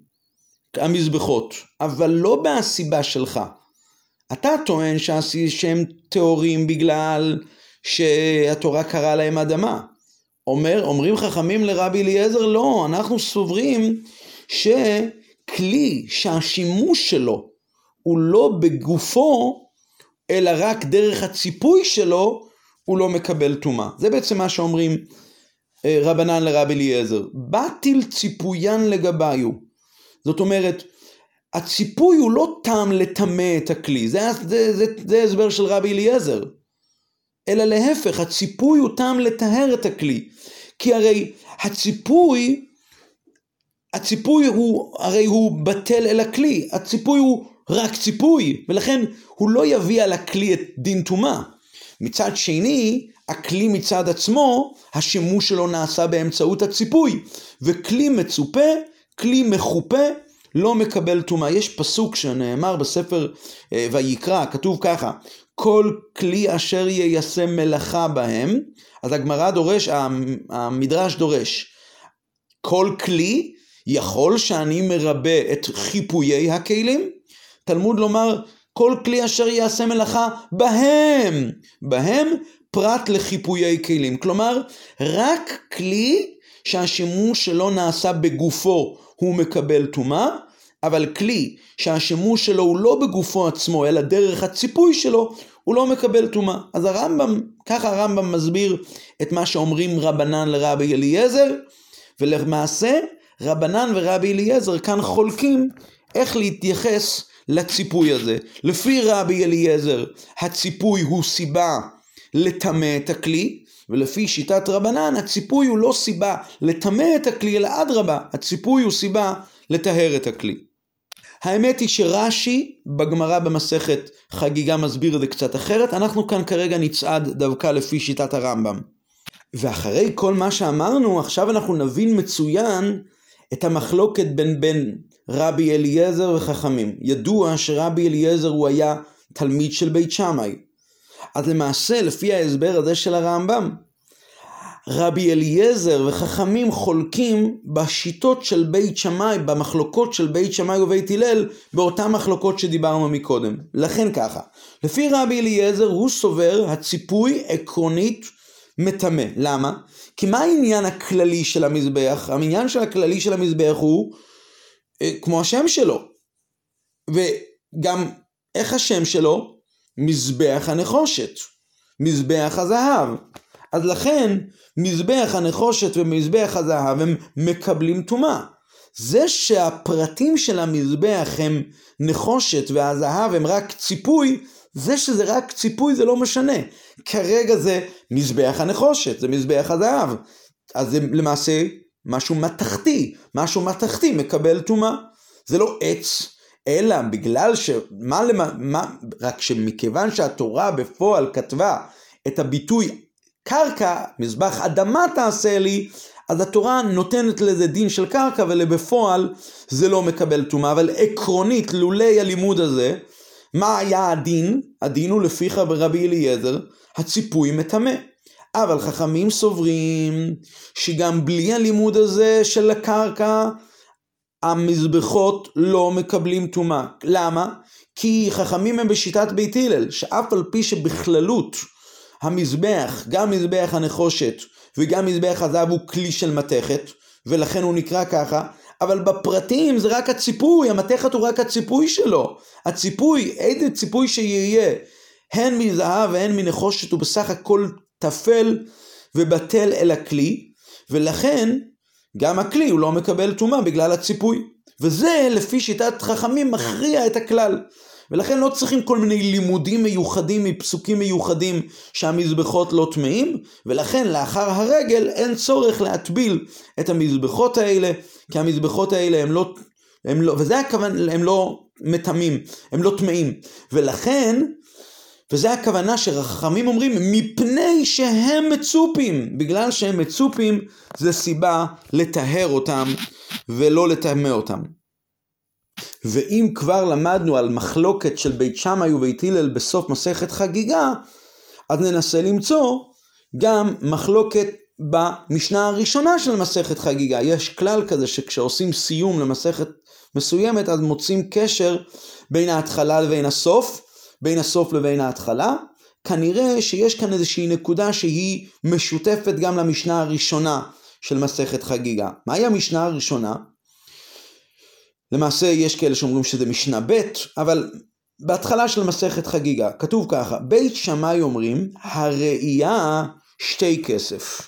המזבחות, אבל לא מהסיבה שלך. אתה טוען שהם טהורים בגלל שהתורה קראה להם אדמה. אומר, אומרים חכמים לרבי אליעזר, לא, אנחנו סוברים שכלי שהשימוש שלו הוא לא בגופו, אלא רק דרך הציפוי שלו, הוא לא מקבל טומאה. זה בעצם מה שאומרים אה, רבנן לרבי אליעזר. בטיל ציפוין לגביו. זאת אומרת, הציפוי הוא לא טעם לטמא את הכלי, זה, זה, זה, זה הסבר של רבי אליעזר. אלא להפך, הציפוי הוא טעם לטהר את הכלי. כי הרי הציפוי, הציפוי הוא, הרי הוא בטל אל הכלי, הציפוי הוא רק ציפוי, ולכן הוא לא יביא על הכלי את דין טומאה. מצד שני, הכלי מצד עצמו, השימוש שלו נעשה באמצעות הציפוי, וכלי מצופה, כלי מחופה, לא מקבל טומאה. יש פסוק שנאמר בספר אה, ויקרא, כתוב ככה, כל כלי אשר יישם מלאכה בהם, אז הגמרא דורש, המדרש דורש, כל כלי יכול שאני מרבה את חיפויי הכלים? תלמוד לומר, כל כלי אשר יעשה מלאכה בהם, בהם פרט לחיפויי כלים. כלומר, רק כלי שהשימוש שלו נעשה בגופו הוא מקבל טומאה, אבל כלי שהשימוש שלו הוא לא בגופו עצמו, אלא דרך הציפוי שלו, הוא לא מקבל טומאה. אז הרמב"ם, ככה הרמב"ם מסביר את מה שאומרים רבנן לרבי אליעזר, ולמעשה רבנן ורבי אליעזר כאן חולקים איך להתייחס לציפוי הזה. לפי רבי אליעזר, הציפוי הוא סיבה לטמא את הכלי, ולפי שיטת רבנן, הציפוי הוא לא סיבה לטמא את הכלי, אלא אדרבה, הציפוי הוא סיבה לטהר את הכלי. האמת היא שרש"י בגמרא במסכת חגיגה מסביר את זה קצת אחרת, אנחנו כאן כרגע נצעד דווקא לפי שיטת הרמב"ם. ואחרי כל מה שאמרנו, עכשיו אנחנו נבין מצוין את המחלוקת בין בין רבי אליעזר וחכמים. ידוע שרבי אליעזר הוא היה תלמיד של בית שמאי. אז למעשה, לפי ההסבר הזה של הרמב"ם, רבי אליעזר וחכמים חולקים בשיטות של בית שמאי, במחלוקות של בית שמאי ובית הלל, באותן מחלוקות שדיברנו מקודם. לכן ככה, לפי רבי אליעזר הוא סובר הציפוי עקרונית מטמא. למה? כי מה העניין הכללי של המזבח? העניין של הכללי של המזבח הוא אה, כמו השם שלו. וגם איך השם שלו? מזבח הנחושת. מזבח הזהב. אז לכן מזבח הנחושת ומזבח הזהב הם מקבלים טומאה. זה שהפרטים של המזבח הם נחושת והזהב הם רק ציפוי, זה שזה רק ציפוי זה לא משנה. כרגע זה מזבח הנחושת, זה מזבח הזהב. אז זה למעשה משהו מתכתי, משהו מתכתי מקבל טומאה. זה לא עץ, אלא בגלל ש... מה למה... מה... רק שמכיוון שהתורה בפועל כתבה את הביטוי קרקע, מזבח אדמה תעשה לי, אז התורה נותנת לזה דין של קרקע ולבפועל זה לא מקבל טומאה, אבל עקרונית לולי הלימוד הזה, מה היה הדין? הדין הוא לפיך ברבי אליעזר, הציפוי מטמא. אבל חכמים סוברים שגם בלי הלימוד הזה של הקרקע, המזבחות לא מקבלים טומאה. למה? כי חכמים הם בשיטת בית הלל, שאף על פי שבכללות המזבח, גם מזבח הנחושת וגם מזבח הזהב הוא כלי של מתכת, ולכן הוא נקרא ככה, אבל בפרטים זה רק הציפוי, המתכת הוא רק הציפוי שלו. הציפוי, איזה ציפוי שיהיה, הן מזהב והן מנחושת, הוא בסך הכל טפל ובטל אל הכלי, ולכן גם הכלי הוא לא מקבל טומאה בגלל הציפוי. וזה לפי שיטת חכמים מכריע את הכלל. ולכן לא צריכים כל מיני לימודים מיוחדים מפסוקים מיוחדים שהמזבחות לא טמאים, ולכן לאחר הרגל אין צורך להטביל את המזבחות האלה, כי המזבחות האלה הם לא, הם לא וזה הכוונה, הם לא מטמאים, הם לא טמאים. ולכן, וזה הכוונה שרחמים אומרים, מפני שהם מצופים. בגלל שהם מצופים, זה סיבה לטהר אותם ולא לטמא אותם. ואם כבר למדנו על מחלוקת של בית שמאי ובית הלל בסוף מסכת חגיגה, אז ננסה למצוא גם מחלוקת במשנה הראשונה של מסכת חגיגה. יש כלל כזה שכשעושים סיום למסכת מסוימת, אז מוצאים קשר בין ההתחלה לבין הסוף, בין הסוף לבין ההתחלה. כנראה שיש כאן איזושהי נקודה שהיא משותפת גם למשנה הראשונה של מסכת חגיגה. מהי המשנה הראשונה? למעשה יש כאלה שאומרים שזה משנה ב', אבל בהתחלה של מסכת חגיגה כתוב ככה, בית שמאי אומרים הראייה שתי כסף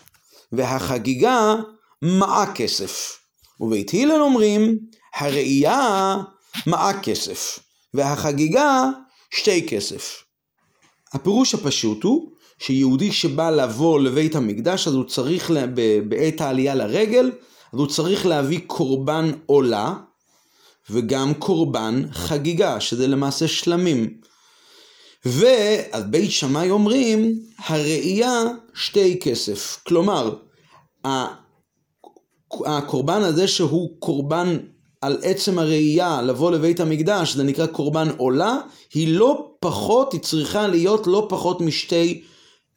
והחגיגה מעה כסף ובית הלל אומרים הראייה מעה כסף והחגיגה שתי כסף. הפירוש הפשוט הוא שיהודי שבא לבוא לבית המקדש אז הוא צריך בעת העלייה לרגל אז הוא צריך להביא קורבן עולה וגם קורבן חגיגה, שזה למעשה שלמים. ואז בית שמאי אומרים, הראייה שתי כסף. כלומר, הקורבן הזה שהוא קורבן על עצם הראייה לבוא לבית המקדש, זה נקרא קורבן עולה, היא לא פחות, היא צריכה להיות לא פחות משתי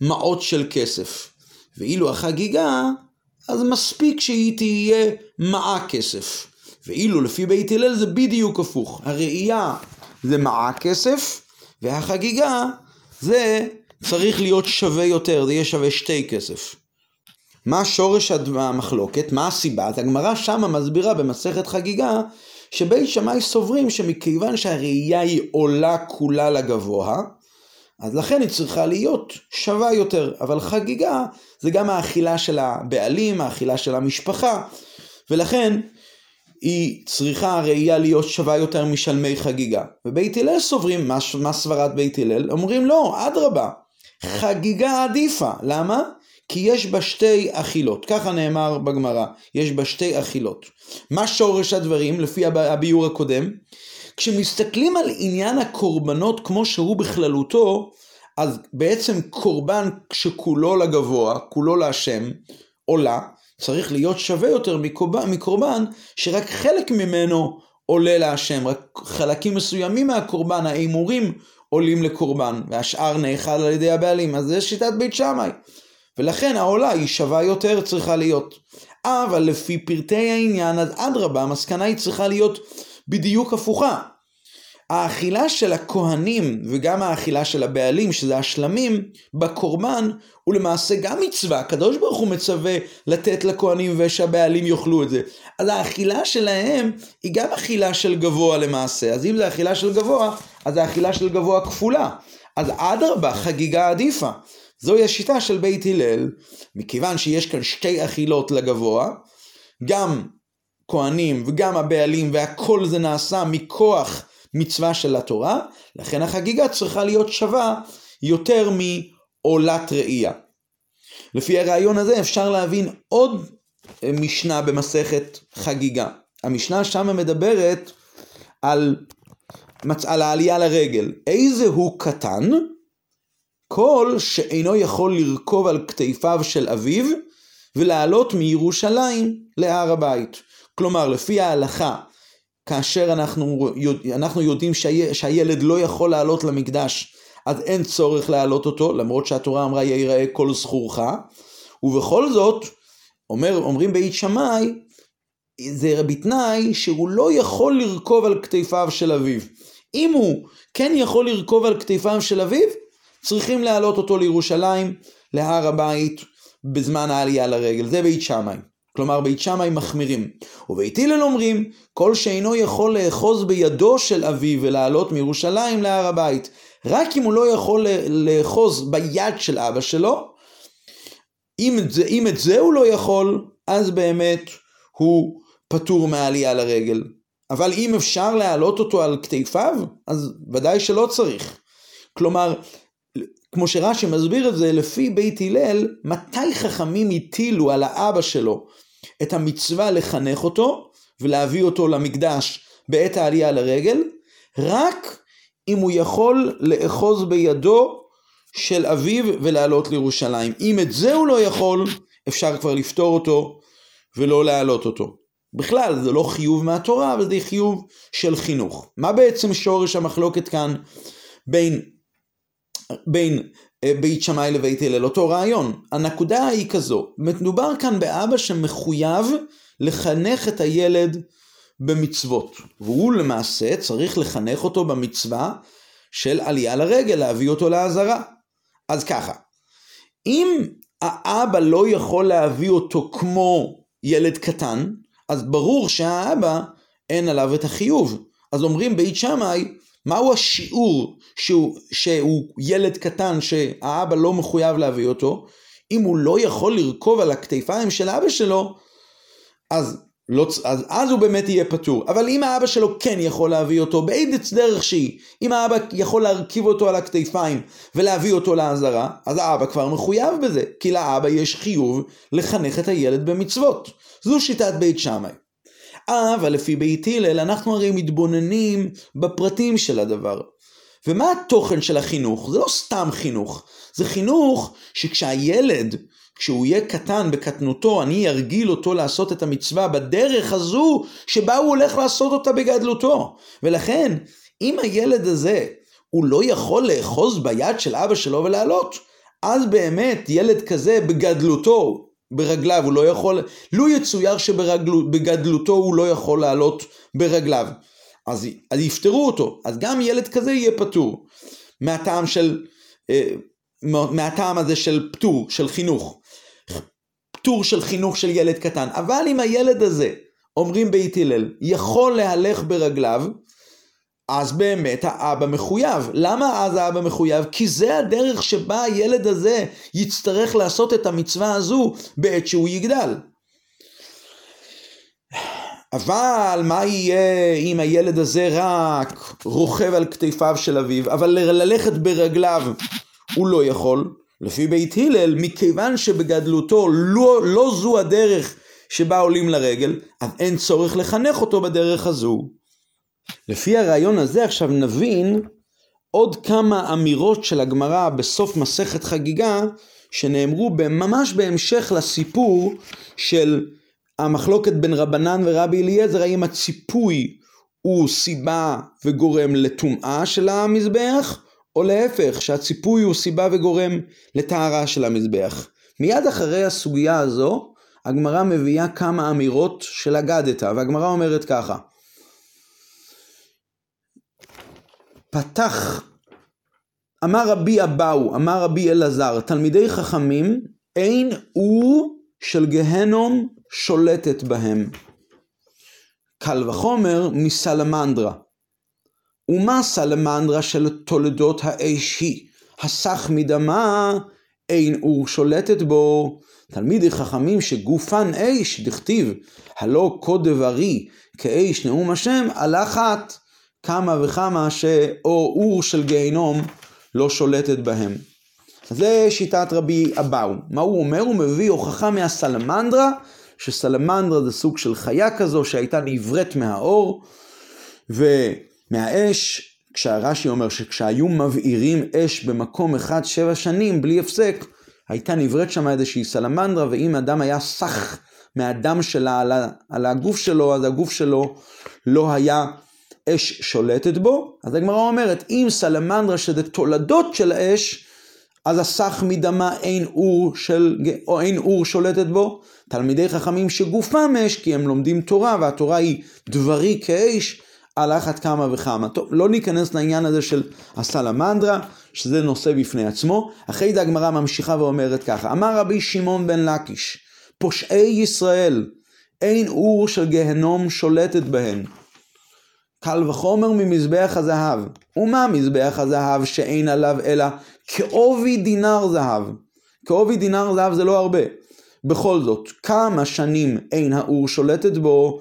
מעות של כסף. ואילו החגיגה, אז מספיק שהיא תהיה מעה כסף. ואילו לפי בית הלל זה בדיוק הפוך. הראייה זה מעה כסף, והחגיגה זה צריך להיות שווה יותר, זה יהיה שווה שתי כסף. מה שורש המחלוקת? מה הסיבה? אז הגמרא שמה מסבירה במסכת חגיגה שבית שמאי סוברים שמכיוון שהראייה היא עולה כולה לגבוה, אז לכן היא צריכה להיות שווה יותר. אבל חגיגה זה גם האכילה של הבעלים, האכילה של המשפחה, ולכן היא צריכה הראייה להיות שווה יותר משלמי חגיגה. ובית הלל סוברים, מה, מה סברת בית הלל? אומרים לא, אדרבה, חגיגה עדיפה. למה? כי יש בה שתי אכילות, ככה נאמר בגמרא, יש בה שתי אכילות. מה שורש הדברים לפי הביאור הקודם? כשמסתכלים על עניין הקורבנות כמו שהוא בכללותו, אז בעצם קורבן שכולו לגבוה, כולו להשם, עולה, צריך להיות שווה יותר מקורבן, מקורבן שרק חלק ממנו עולה להשם, רק חלקים מסוימים מהקורבן, ההימורים עולים לקורבן, והשאר נאכל על ידי הבעלים, אז זה שיטת בית שמאי. ולכן העולה היא שווה יותר צריכה להיות. אבל לפי פרטי העניין, אז אדרבה, המסקנה היא צריכה להיות בדיוק הפוכה. האכילה של הכהנים וגם האכילה של הבעלים, שזה השלמים, בקורבן, הוא למעשה גם מצווה. הקדוש ברוך הוא מצווה לתת לכהנים ושהבעלים יאכלו את זה. אז האכילה שלהם היא גם אכילה של גבוה למעשה. אז אם זה אכילה של גבוה, אז זה אכילה של גבוה כפולה. אז אדרבה, חגיגה עדיפה. זוהי השיטה של בית הלל, מכיוון שיש כאן שתי אכילות לגבוה, גם כהנים וגם הבעלים והכל זה נעשה מכוח מצווה של התורה, לכן החגיגה צריכה להיות שווה יותר מעולת ראייה. לפי הרעיון הזה אפשר להבין עוד משנה במסכת חגיגה. המשנה שם מדברת על, על העלייה לרגל. איזה הוא קטן? כל שאינו יכול לרכוב על כתפיו של אביו ולעלות מירושלים להר הבית. כלומר, לפי ההלכה, כאשר אנחנו, אנחנו יודעים שהי, שהילד לא יכול לעלות למקדש, אז אין צורך להעלות אותו, למרות שהתורה אמרה יראה כל זכורך, ובכל זאת, אומר, אומרים בית שמאי, זה בתנאי שהוא לא יכול לרכוב על כתפיו של אביו. אם הוא כן יכול לרכוב על כתפיו של אביו, צריכים להעלות אותו לירושלים, להר הבית, בזמן העלייה לרגל. זה בית שמאי. כלומר, בית שמאי מחמירים. ובית הלל אומרים, כל שאינו יכול לאחוז בידו של אביו ולעלות מירושלים להר הבית. רק אם הוא לא יכול לאחוז ביד של אבא שלו, אם את זה, אם את זה הוא לא יכול, אז באמת הוא פטור מהעלייה לרגל. אבל אם אפשר להעלות אותו על כתפיו, אז ודאי שלא צריך. כלומר, כמו שרש"י מסביר את זה, לפי בית הלל, מתי חכמים הטילו על האבא שלו את המצווה לחנך אותו ולהביא אותו למקדש בעת העלייה לרגל? רק אם הוא יכול לאחוז בידו של אביו ולעלות לירושלים. אם את זה הוא לא יכול, אפשר כבר לפתור אותו ולא להעלות אותו. בכלל, זה לא חיוב מהתורה, אבל זה חיוב של חינוך. מה בעצם שורש המחלוקת כאן בין בין אה, בית שמאי לבית הלל, אותו רעיון. הנקודה היא כזו, מדובר כאן באבא שמחויב לחנך את הילד במצוות, והוא למעשה צריך לחנך אותו במצווה של עלייה לרגל, להביא אותו לעזרה. אז ככה, אם האבא לא יכול להביא אותו כמו ילד קטן, אז ברור שהאבא אין עליו את החיוב. אז אומרים בית שמאי, מהו השיעור שהוא, שהוא ילד קטן שהאבא לא מחויב להביא אותו, אם הוא לא יכול לרכוב על הכתפיים של אבא שלו, אז, לא, אז, אז הוא באמת יהיה פטור. אבל אם האבא שלו כן יכול להביא אותו באיזה דרך שהיא, אם האבא יכול להרכיב אותו על הכתפיים ולהביא אותו לעזרה, אז האבא כבר מחויב בזה, כי לאבא יש חיוב לחנך את הילד במצוות. זו שיטת בית שמאי. אבל לפי בית הלל אנחנו הרי מתבוננים בפרטים של הדבר. ומה התוכן של החינוך? זה לא סתם חינוך, זה חינוך שכשהילד, כשהוא יהיה קטן בקטנותו, אני ארגיל אותו לעשות את המצווה בדרך הזו שבה הוא הולך לעשות אותה בגדלותו. ולכן, אם הילד הזה, הוא לא יכול לאחוז ביד של אבא שלו ולעלות, אז באמת ילד כזה בגדלותו, ברגליו, הוא לא יכול, לו יצויר שבגדלותו הוא לא יכול לעלות ברגליו. אז, אז יפטרו אותו, אז גם ילד כזה יהיה פטור. מהטעם של, אה, מהטעם הזה של פטור, של חינוך. פטור של חינוך של ילד קטן. אבל אם הילד הזה, אומרים בית הלל, יכול להלך ברגליו, אז באמת האבא מחויב. למה אז האבא מחויב? כי זה הדרך שבה הילד הזה יצטרך לעשות את המצווה הזו בעת שהוא יגדל. אבל מה יהיה אם הילד הזה רק רוכב על כתפיו של אביו, אבל ללכת ברגליו הוא לא יכול? לפי בית הלל, מכיוון שבגדלותו לא, לא זו הדרך שבה עולים לרגל, אז אין צורך לחנך אותו בדרך הזו. לפי הרעיון הזה עכשיו נבין עוד כמה אמירות של הגמרא בסוף מסכת חגיגה שנאמרו ממש בהמשך לסיפור של המחלוקת בין רבנן ורבי אליעזר האם הציפוי הוא סיבה וגורם לטומאה של המזבח או להפך שהציפוי הוא סיבה וגורם לטהרה של המזבח. מיד אחרי הסוגיה הזו הגמרא מביאה כמה אמירות של אגדתא והגמרא אומרת ככה פתח, אמר רבי אבאו, אמר רבי אלעזר, תלמידי חכמים, אין הוא של גהנום שולטת בהם. קל וחומר מסלמנדרה. ומה סלמנדרה של תולדות האש היא? הסך מדמה אין אור שולטת בו. תלמידי חכמים שגופן אש, דכתיב, הלא כה דברי כאש נאום השם, על אחת. כמה וכמה שאו אור של גיהינום לא שולטת בהם. זה שיטת רבי אבאו. מה הוא אומר? הוא מביא הוכחה מהסלמנדרה, שסלמנדרה זה סוג של חיה כזו שהייתה נבראת מהאור ומהאש. כשהרש"י אומר שכשהיו מבעירים אש במקום אחד שבע שנים בלי הפסק, הייתה נבראת שם איזושהי סלמנדרה, ואם אדם היה סח מהדם שלה על הגוף שלו, אז הגוף שלו לא היה אש שולטת בו, אז הגמרא אומרת, אם סלמנדרה שזה תולדות של האש, אז הסך מדמה אין אור, של, או אין אור שולטת בו. תלמידי חכמים שגופם אש, כי הם לומדים תורה, והתורה היא דברי כאש, על אחת כמה וכמה. טוב, לא ניכנס לעניין הזה של הסלמנדרה, שזה נושא בפני עצמו. אחרי זה הגמרא ממשיכה ואומרת ככה, אמר רבי שמעון בן לקיש, פושעי ישראל, אין אור של גהנום שולטת בהן. קל וחומר ממזבח הזהב. ומה מזבח הזהב שאין עליו אלא כעובי דינר זהב? כעובי דינר זהב זה לא הרבה. בכל זאת, כמה שנים אין האור שולטת בו?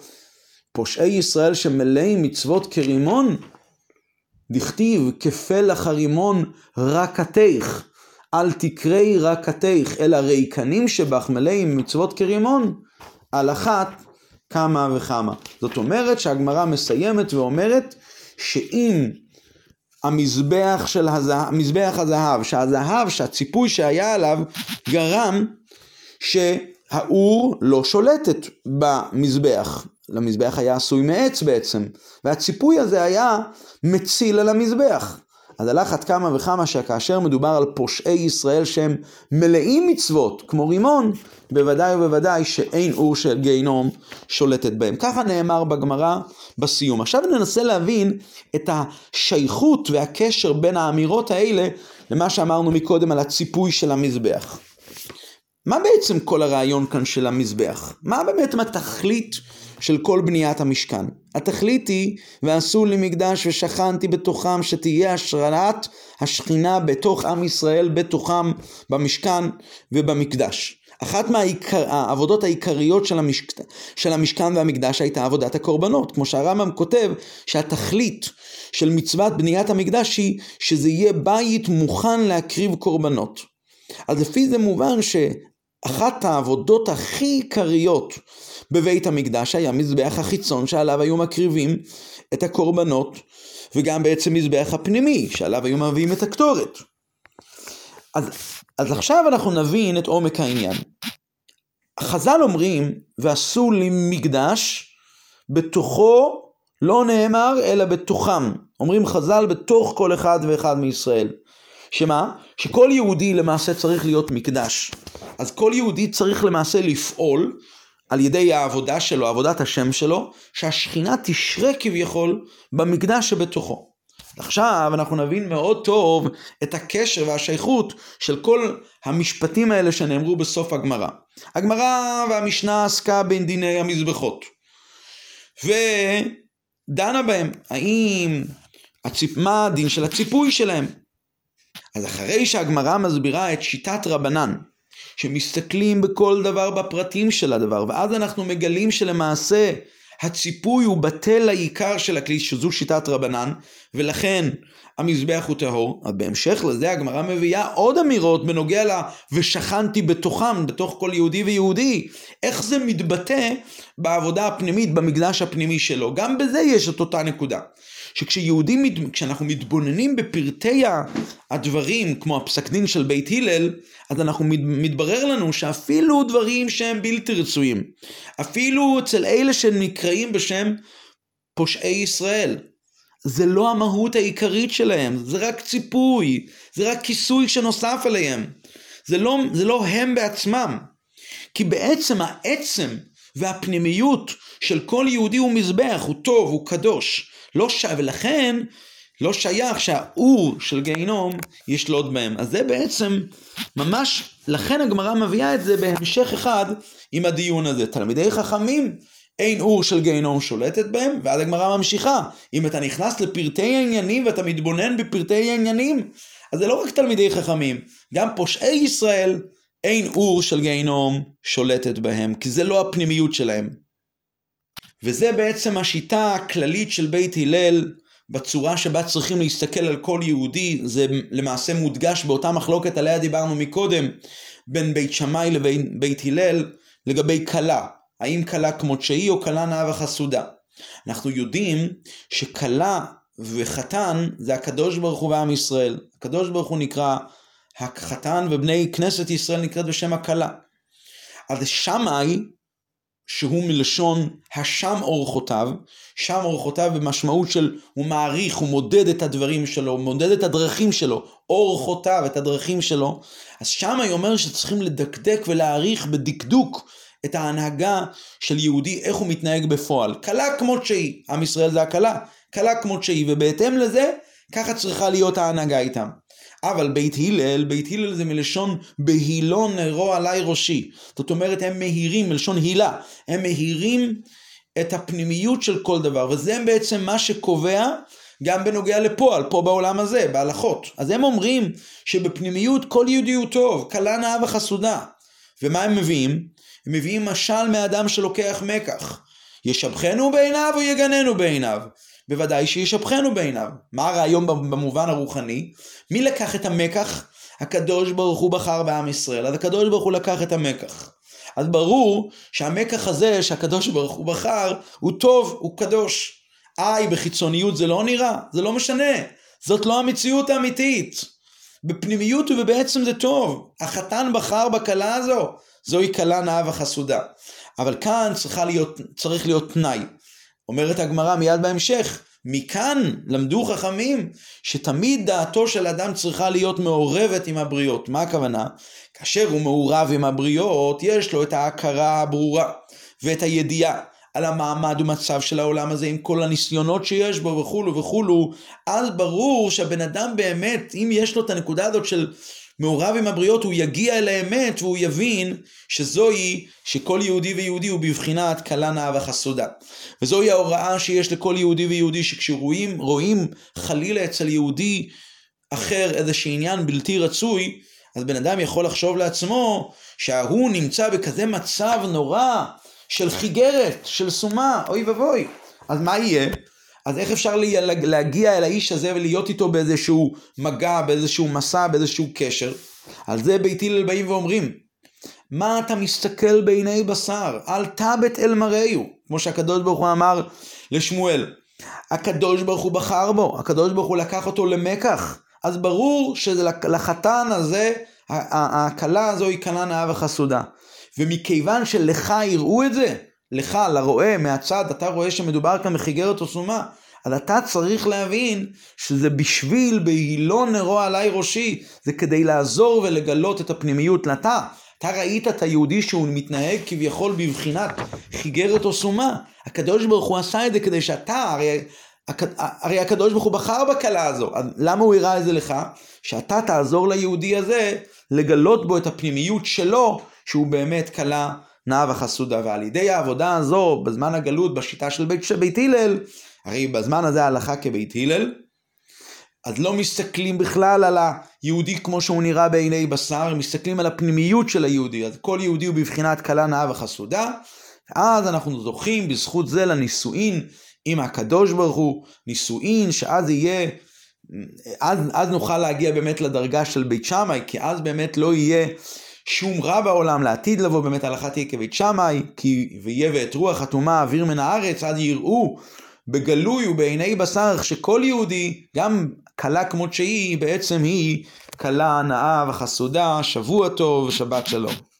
פושעי ישראל שמלאים מצוות כרימון? דכתיב כפלח הרימון רקתך, אל תקראי רקתך, אלא ריקנים שבך מלאים מצוות כרימון. על אחת כמה וכמה. זאת אומרת שהגמרא מסיימת ואומרת שאם המזבח של הזהב, מזבח הזהב, שהזהב, שהציפוי שהיה עליו, גרם שהאור לא שולטת במזבח. למזבח היה עשוי מעץ בעצם, והציפוי הזה היה מציל על המזבח. אז על אחת כמה וכמה שכאשר מדובר על פושעי ישראל שהם מלאים מצוות, כמו רימון, בוודאי ובוודאי שאין אור של גיהינום שולטת בהם. ככה נאמר בגמרא בסיום. עכשיו ננסה להבין את השייכות והקשר בין האמירות האלה למה שאמרנו מקודם על הציפוי של המזבח. מה בעצם כל הרעיון כאן של המזבח? מה באמת התכלית של כל בניית המשכן? התכלית היא, ועשו לי מקדש ושכנתי בתוכם, שתהיה השראת השכינה בתוך עם ישראל, בתוכם, במשכן ובמקדש. אחת מהעבודות העיקריות של, המשכ... של המשכן והמקדש הייתה עבודת הקורבנות. כמו שהרמב"ם כותב שהתכלית של מצוות בניית המקדש היא שזה יהיה בית מוכן להקריב קורבנות. אז לפי זה מובן ש... אחת העבודות הכי עיקריות בבית המקדש היה מזבח החיצון שעליו היו מקריבים את הקורבנות, וגם בעצם מזבח הפנימי שעליו היו מביאים את הקטורת. אז, אז עכשיו אנחנו נבין את עומק העניין. חז"ל אומרים, ועשו לי מקדש, בתוכו לא נאמר אלא בתוכם. אומרים חז"ל בתוך כל אחד ואחד מישראל. שמה? שכל יהודי למעשה צריך להיות מקדש. אז כל יהודי צריך למעשה לפעול על ידי העבודה שלו, עבודת השם שלו, שהשכינה תשרה כביכול במקדש שבתוכו. עכשיו אנחנו נבין מאוד טוב את הקשר והשייכות של כל המשפטים האלה שנאמרו בסוף הגמרא. הגמרא והמשנה עסקה בין דיני המזבחות. ודנה בהם, האם, הציפ... מה הדין של הציפוי שלהם. אז אחרי שהגמרא מסבירה את שיטת רבנן, שמסתכלים בכל דבר בפרטים של הדבר, ואז אנחנו מגלים שלמעשה הציפוי הוא בטל העיקר של הכלי, שזו שיטת רבנן, ולכן המזבח הוא טהור. אז בהמשך לזה הגמרא מביאה עוד אמירות בנוגע ל... ושכנתי בתוכם, בתוך כל יהודי ויהודי. איך זה מתבטא בעבודה הפנימית, במקדש הפנימי שלו. גם בזה יש את אותה נקודה. שכשיהודים, כשאנחנו מתבוננים בפרטי הדברים, כמו הפסק דין של בית הלל, אז אנחנו מתברר לנו שאפילו דברים שהם בלתי רצויים, אפילו אצל אלה שנקראים בשם פושעי ישראל, זה לא המהות העיקרית שלהם, זה רק ציפוי, זה רק כיסוי שנוסף עליהם. זה לא, זה לא הם בעצמם. כי בעצם העצם והפנימיות של כל יהודי הוא מזבח, הוא טוב, הוא קדוש. לא ש... ולכן לא שייך שהאור של גיהינום ישלוט בהם. אז זה בעצם ממש, לכן הגמרא מביאה את זה בהמשך אחד עם הדיון הזה. תלמידי חכמים, אין אור של גיהינום שולטת בהם, ואז הגמרא ממשיכה. אם אתה נכנס לפרטי העניינים ואתה מתבונן בפרטי העניינים, אז זה לא רק תלמידי חכמים, גם פושעי ישראל, אין אור של גיהינום שולטת בהם, כי זה לא הפנימיות שלהם. וזה בעצם השיטה הכללית של בית הלל בצורה שבה צריכים להסתכל על כל יהודי, זה למעשה מודגש באותה מחלוקת עליה דיברנו מקודם, בין בית שמאי לבין בית הלל, לגבי כלה, האם כלה כמות או כלה נאה וחסודה. אנחנו יודעים שכלה וחתן זה הקדוש ברוך הוא ועם ישראל. הקדוש ברוך הוא נקרא החתן ובני כנסת ישראל נקראת בשם הכלה. אז שמאי שהוא מלשון השם אורחותיו, שם אורחותיו במשמעות של הוא מעריך, הוא מודד את הדברים שלו, הוא מודד את הדרכים שלו, אורחותיו, את הדרכים שלו, אז שם היא אומר שצריכים לדקדק ולהעריך בדקדוק את ההנהגה של יהודי, איך הוא מתנהג בפועל. קלה כמות שהיא, עם ישראל זה הקלה, קלה כמות שהיא, ובהתאם לזה, ככה צריכה להיות ההנהגה איתם. אבל בית הלל, בית הלל זה מלשון בהילון נרו עלי ראשי. זאת אומרת, הם מהירים, מלשון הילה. הם מהירים את הפנימיות של כל דבר, וזה בעצם מה שקובע גם בנוגע לפועל, פה בעולם הזה, בהלכות. אז הם אומרים שבפנימיות כל יהודי הוא טוב, קלה נאה וחסודה. ומה הם מביאים? הם מביאים משל מאדם שלוקח מקח. ישבחנו בעיניו או יגננו בעיניו? בוודאי שישבחנו בעיניו. מה הרעיון במובן הרוחני? מי לקח את המקח? הקדוש ברוך הוא בחר בעם ישראל, אז הקדוש ברוך הוא לקח את המקח. אז ברור שהמקח הזה שהקדוש ברוך הוא בחר, הוא טוב, הוא קדוש. איי, בחיצוניות זה לא נראה, זה לא משנה. זאת לא המציאות האמיתית. בפנימיות ובעצם זה טוב. החתן בחר בכלה הזו, זוהי כלה נאה וחסודה. אבל כאן להיות, צריך להיות תנאי. אומרת הגמרא מיד בהמשך, מכאן למדו חכמים שתמיד דעתו של אדם צריכה להיות מעורבת עם הבריות. מה הכוונה? כאשר הוא מעורב עם הבריות, יש לו את ההכרה הברורה ואת הידיעה על המעמד ומצב של העולם הזה עם כל הניסיונות שיש בו וכולו וכולו, אז ברור שהבן אדם באמת, אם יש לו את הנקודה הזאת של מעורב עם הבריות, הוא יגיע אל האמת והוא יבין שזוהי, שכל יהודי ויהודי הוא בבחינת כלה נאה וחסודה. וזוהי ההוראה שיש לכל יהודי ויהודי, שכשרואים רואים חלילה אצל יהודי אחר איזשהו עניין בלתי רצוי, אז בן אדם יכול לחשוב לעצמו שההוא נמצא בכזה מצב נורא של חיגרת, של סומה, אוי ואבוי. אז מה יהיה? אז איך אפשר להגיע אל האיש הזה ולהיות איתו באיזשהו מגע, באיזשהו מסע, באיזשהו קשר? על זה בית הלל באים ואומרים, מה אתה מסתכל בעיני בשר? אל תבט אל מראהו, כמו שהקדוש ברוך הוא אמר לשמואל. הקדוש ברוך הוא בחר בו, הקדוש ברוך הוא לקח אותו למקח. אז ברור שלחתן הזה, הכלה הזו היא כלה נאה וחסודה. ומכיוון שלך יראו את זה, לך, לרועה, מהצד, אתה רואה שמדובר כאן בחיגרת או סומה, אז אתה צריך להבין שזה בשביל בהילו נרו עלי ראשי, זה כדי לעזור ולגלות את הפנימיות. אתה, אתה ראית את היהודי שהוא מתנהג כביכול בבחינת חיגרת או סומה. הקדוש ברוך הוא עשה את זה כדי שאתה, הרי, הרי הקדוש ברוך הוא בחר בכלה הזו, אז למה הוא הראה את זה לך? שאתה תעזור ליהודי הזה לגלות בו את הפנימיות שלו, שהוא באמת כלה נאה וחסודה. ועל ידי העבודה הזו, בזמן הגלות, בשיטה של בית, בית הלל, הרי בזמן הזה ההלכה כבית הלל, אז לא מסתכלים בכלל על היהודי כמו שהוא נראה בעיני בשר, מסתכלים על הפנימיות של היהודי. אז כל יהודי הוא בבחינת כלה נאה וחסודה. אז אנחנו זוכים בזכות זה לנישואין עם הקדוש ברוך הוא, נישואין שאז יהיה, אז, אז נוכל להגיע באמת לדרגה של בית שמאי, כי אז באמת לא יהיה שום רע בעולם, לעתיד לבוא באמת הלכה תהיה כבית שמאי, כי ויהיה ואת רוח אטומה אוויר מן הארץ, אז יראו בגלוי ובעיני בשר שכל יהודי, גם כלה כמות שהיא, בעצם היא כלה נאה וחסודה, שבוע טוב ושבת שלום.